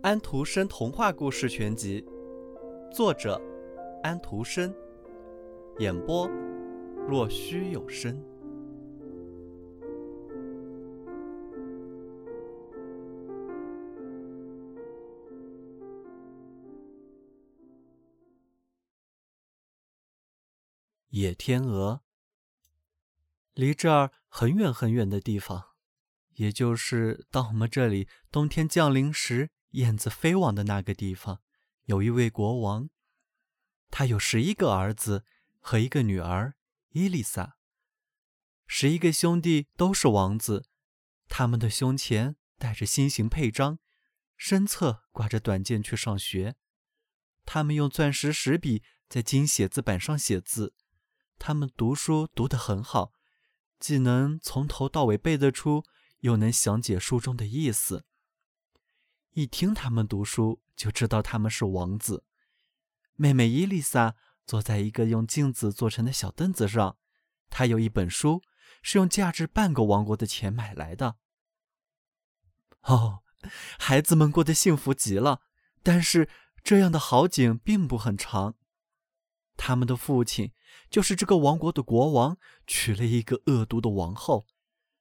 安徒生童话故事全集，作者安徒生，演播若虚有声。野天鹅，离这儿很远很远的地方，也就是当我们这里冬天降临时。燕子飞往的那个地方，有一位国王，他有十一个儿子和一个女儿伊丽莎。十一个兄弟都是王子，他们的胸前带着心形佩章，身侧挂着短剑去上学。他们用钻石石笔在金写字板上写字。他们读书读得很好，既能从头到尾背得出，又能详解书中的意思。一听他们读书，就知道他们是王子。妹妹伊丽莎坐在一个用镜子做成的小凳子上，她有一本书，是用价值半个王国的钱买来的。哦，孩子们过得幸福极了，但是这样的好景并不很长。他们的父亲就是这个王国的国王，娶了一个恶毒的王后，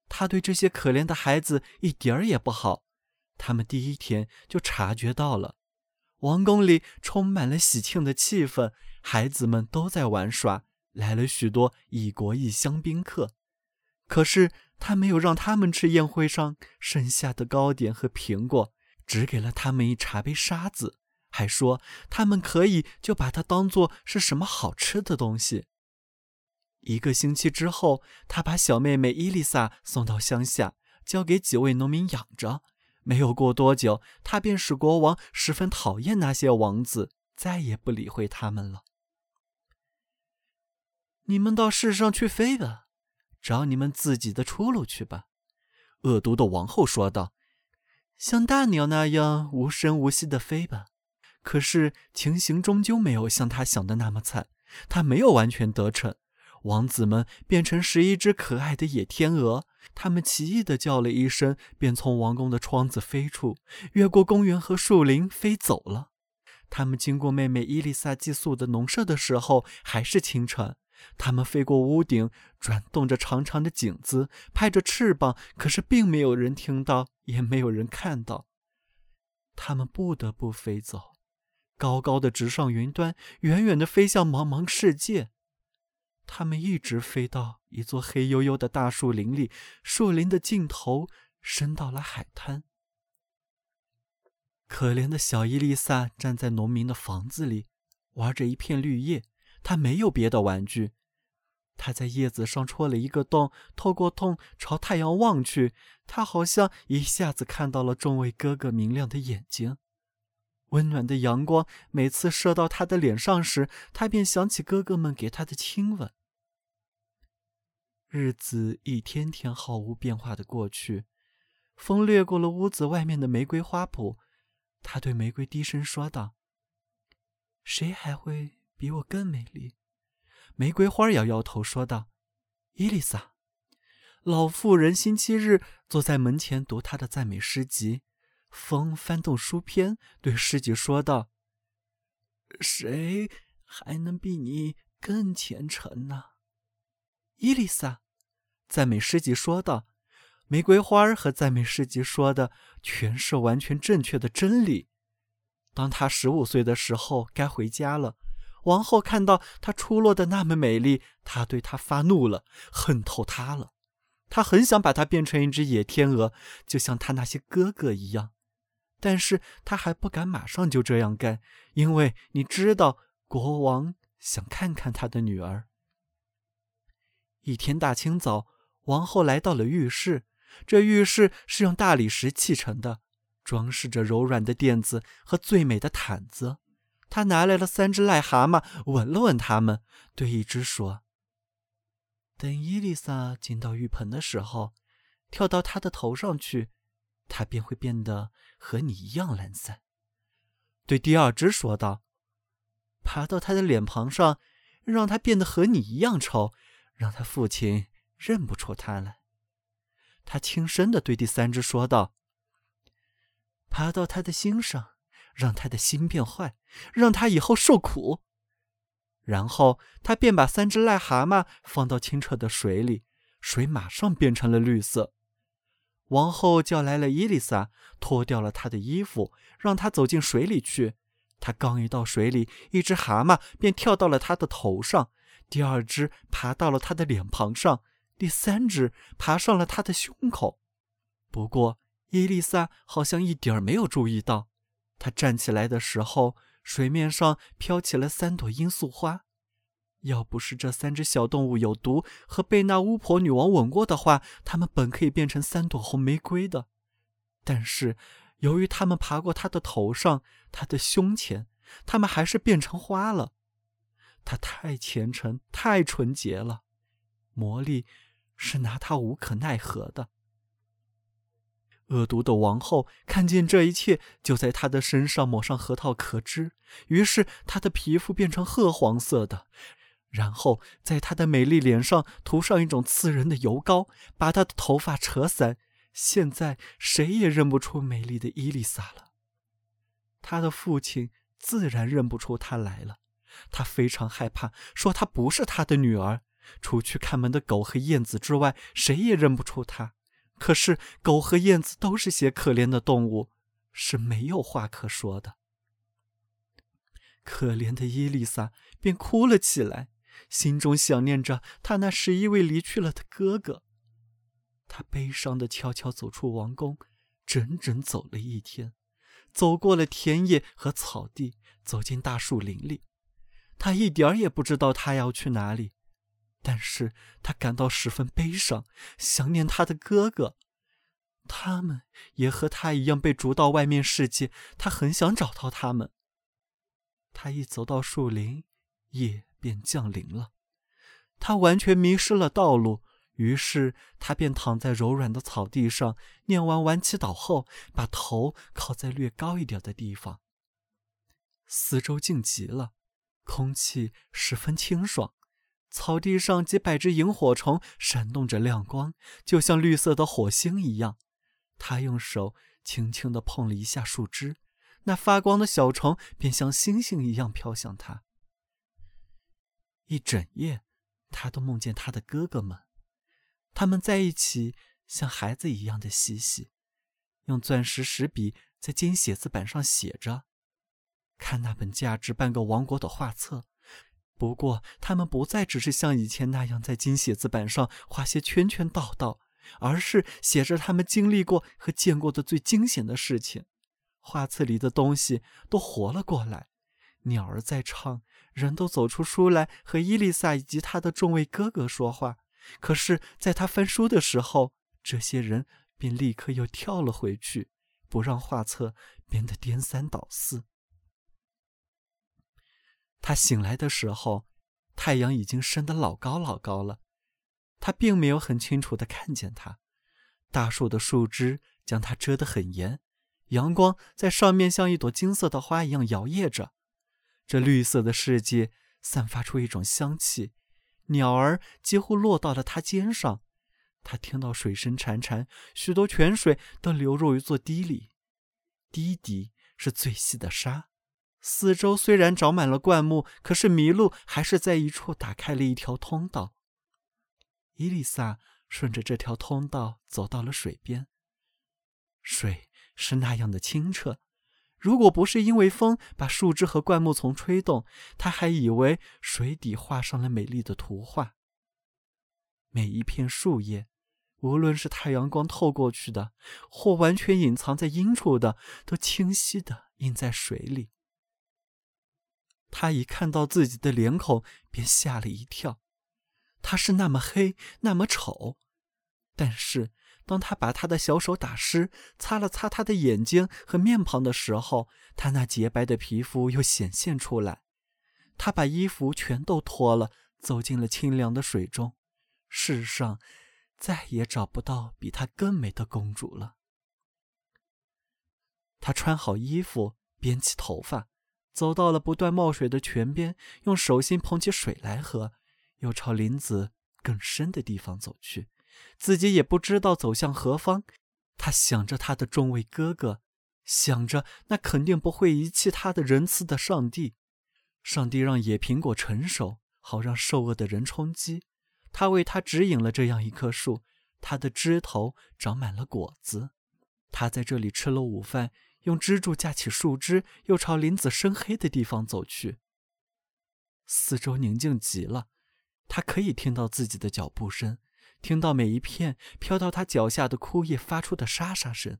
他对这些可怜的孩子一点儿也不好。他们第一天就察觉到了，王宫里充满了喜庆的气氛，孩子们都在玩耍，来了许多异国异乡宾客。可是他没有让他们吃宴会上剩下的糕点和苹果，只给了他们一茶杯沙子，还说他们可以就把它当做是什么好吃的东西。一个星期之后，他把小妹妹伊丽莎送到乡下，交给几位农民养着。没有过多久，他便使国王十分讨厌那些王子，再也不理会他们了。你们到世上去飞吧，找你们自己的出路去吧。”恶毒的王后说道，“像大鸟那样无声无息的飞吧。”可是情形终究没有像他想的那么惨，他没有完全得逞。王子们变成十一只可爱的野天鹅，他们奇异地叫了一声，便从王宫的窗子飞出，越过公园和树林飞走了。他们经过妹妹伊丽莎寄宿的农舍的时候，还是清晨。他们飞过屋顶，转动着长长的颈子，拍着翅膀，可是并没有人听到，也没有人看到。他们不得不飞走，高高的直上云端，远远地飞向茫茫世界。他们一直飞到一座黑黝黝的大树林里，树林的尽头伸到了海滩。可怜的小伊丽莎站在农民的房子里，玩着一片绿叶。她没有别的玩具。她在叶子上戳了一个洞，透过洞朝太阳望去，她好像一下子看到了众位哥哥明亮的眼睛。温暖的阳光每次射到她的脸上时，她便想起哥哥们给她的亲吻。日子一天天毫无变化的过去，风掠过了屋子外面的玫瑰花圃，他对玫瑰低声说道：“谁还会比我更美丽？”玫瑰花摇摇头说道：“伊丽莎。”老妇人星期日坐在门前读她的赞美诗集，风翻动书篇，对诗集说道：“谁还能比你更虔诚呢？”伊丽莎，赞美诗集说道：“玫瑰花和赞美诗集说的全是完全正确的真理。”当她十五岁的时候，该回家了。王后看到她出落的那么美丽，她对她发怒了，恨透她了。她很想把她变成一只野天鹅，就像她那些哥哥一样。但是他还不敢马上就这样干，因为你知道，国王想看看他的女儿。一天大清早，王后来到了浴室。这浴室是用大理石砌成的，装饰着柔软的垫子和最美的毯子。她拿来了三只癞蛤蟆，闻了闻它们，对一只说：“等伊丽莎进到浴盆的时候，跳到她的头上去，他便会变得和你一样懒散。”对第二只说道：“爬到他的脸庞上，让他变得和你一样丑。”让他父亲认不出他来。他轻声地对第三只说道：“爬到他的心上，让他的心变坏，让他以后受苦。然后他便把三只癞蛤蟆放到清澈的水里，水马上变成了绿色。王后叫来了伊丽莎，脱掉了她的衣服，让她走进水里去。她刚一到水里，一只蛤蟆便跳到了她的头上，第二只爬到了她的脸庞上，第三只爬上了她的胸口。不过，伊丽莎好像一点儿没有注意到，她站起来的时候，水面上飘起了三朵罂粟花。要不是这三只小动物有毒和被那巫婆女王吻过的话，它们本可以变成三朵红玫瑰的。但是，由于它们爬过她的头上、她的胸前，它们还是变成花了。她太虔诚、太纯洁了，魔力是拿她无可奈何的。恶毒的王后看见这一切，就在她的身上抹上核桃壳汁，于是她的皮肤变成褐黄色的。然后在她的美丽脸上涂上一种刺人的油膏，把她的头发扯散。现在谁也认不出美丽的伊丽莎了。她的父亲自然认不出她来了，他非常害怕，说她不是他的女儿。除去看门的狗和燕子之外，谁也认不出她。可是狗和燕子都是些可怜的动物，是没有话可说的。可怜的伊丽莎便哭了起来。心中想念着他那十一位离去了的哥哥，他悲伤的悄悄走出王宫，整整走了一天，走过了田野和草地，走进大树林里。他一点儿也不知道他要去哪里，但是他感到十分悲伤，想念他的哥哥，他们也和他一样被逐到外面世界。他很想找到他们。他一走到树林，夜。便降临了，他完全迷失了道路，于是他便躺在柔软的草地上，念完晚祈祷后，把头靠在略高一点的地方。四周静极了，空气十分清爽，草地上几百只萤火虫闪动着亮光，就像绿色的火星一样。他用手轻轻地碰了一下树枝，那发光的小虫便像星星一样飘向他。一整夜，他都梦见他的哥哥们，他们在一起像孩子一样的嬉戏，用钻石石笔在金写字板上写着，看那本价值半个王国的画册。不过，他们不再只是像以前那样在金写字板上画些圈圈道道，而是写着他们经历过和见过的最惊险的事情。画册里的东西都活了过来，鸟儿在唱。人都走出书来和伊丽莎以及她的众位哥哥说话，可是，在他翻书的时候，这些人便立刻又跳了回去，不让画册变得颠三倒四。他醒来的时候，太阳已经升得老高老高了，他并没有很清楚的看见他，大树的树枝将它遮得很严，阳光在上面像一朵金色的花一样摇曳着。这绿色的世界散发出一种香气，鸟儿几乎落到了他肩上。他听到水声潺潺，许多泉水都流入一座堤里，堤底是最细的沙。四周虽然长满了灌木，可是麋鹿还是在一处打开了一条通道。伊丽莎顺着这条通道走到了水边，水是那样的清澈。如果不是因为风把树枝和灌木丛吹动，他还以为水底画上了美丽的图画。每一片树叶，无论是太阳光透过去的，或完全隐藏在阴处的，都清晰的映在水里。他一看到自己的脸孔，便吓了一跳。他是那么黑，那么丑，但是。当他把他的小手打湿，擦了擦他的眼睛和面庞的时候，他那洁白的皮肤又显现出来。他把衣服全都脱了，走进了清凉的水中。世上再也找不到比她更美的公主了。他穿好衣服，编起头发，走到了不断冒水的泉边，用手心捧起水来喝，又朝林子更深的地方走去。自己也不知道走向何方，他想着他的众位哥哥，想着那肯定不会遗弃他的仁慈的上帝。上帝让野苹果成熟，好让受饿的人充饥。他为他指引了这样一棵树，它的枝头长满了果子。他在这里吃了午饭，用支柱架起树枝，又朝林子深黑的地方走去。四周宁静极了，他可以听到自己的脚步声，听到每一片飘到他脚下的枯叶发出的沙沙声。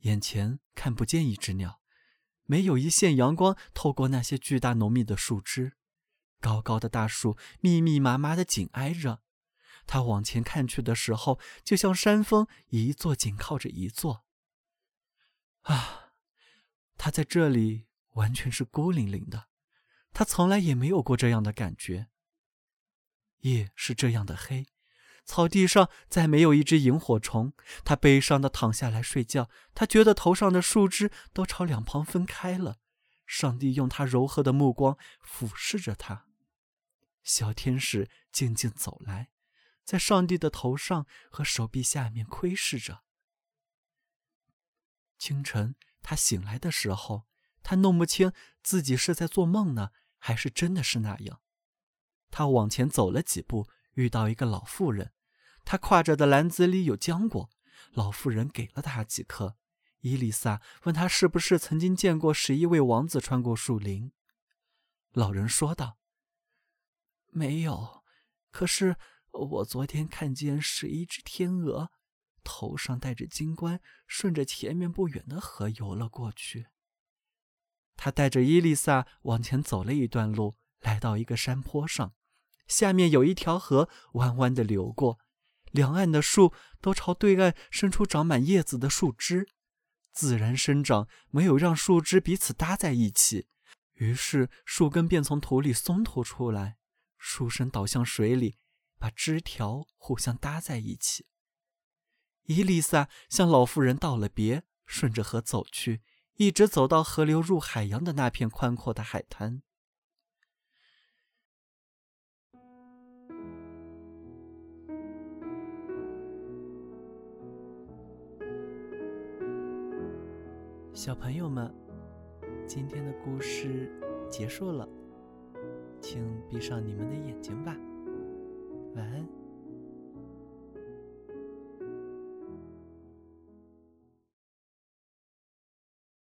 眼前看不见一只鸟，没有一线阳光透过那些巨大浓密的树枝。高高的大树密密麻麻的紧挨着，他往前看去的时候，就像山峰一座紧靠着一座。啊，他在这里完全是孤零零的，他从来也没有过这样的感觉。夜是这样的黑。草地上再没有一只萤火虫，他悲伤地躺下来睡觉。他觉得头上的树枝都朝两旁分开了。上帝用他柔和的目光俯视着他。小天使静静走来，在上帝的头上和手臂下面窥视着。清晨，他醒来的时候，他弄不清自己是在做梦呢，还是真的是那样。他往前走了几步，遇到一个老妇人。他挎着的篮子里有浆果，老妇人给了他几颗。伊丽莎问他是不是曾经见过十一位王子穿过树林。老人说道：“没有，可是我昨天看见十一只天鹅，头上戴着金冠，顺着前面不远的河游了过去。”他带着伊丽莎往前走了一段路，来到一个山坡上，下面有一条河弯弯的流过。两岸的树都朝对岸伸出长满叶子的树枝，自然生长没有让树枝彼此搭在一起，于是树根便从土里松脱出来，树身倒向水里，把枝条互相搭在一起。伊丽莎向老妇人道了别，顺着河走去，一直走到河流入海洋的那片宽阔的海滩。小朋友们，今天的故事结束了，请闭上你们的眼睛吧，晚安。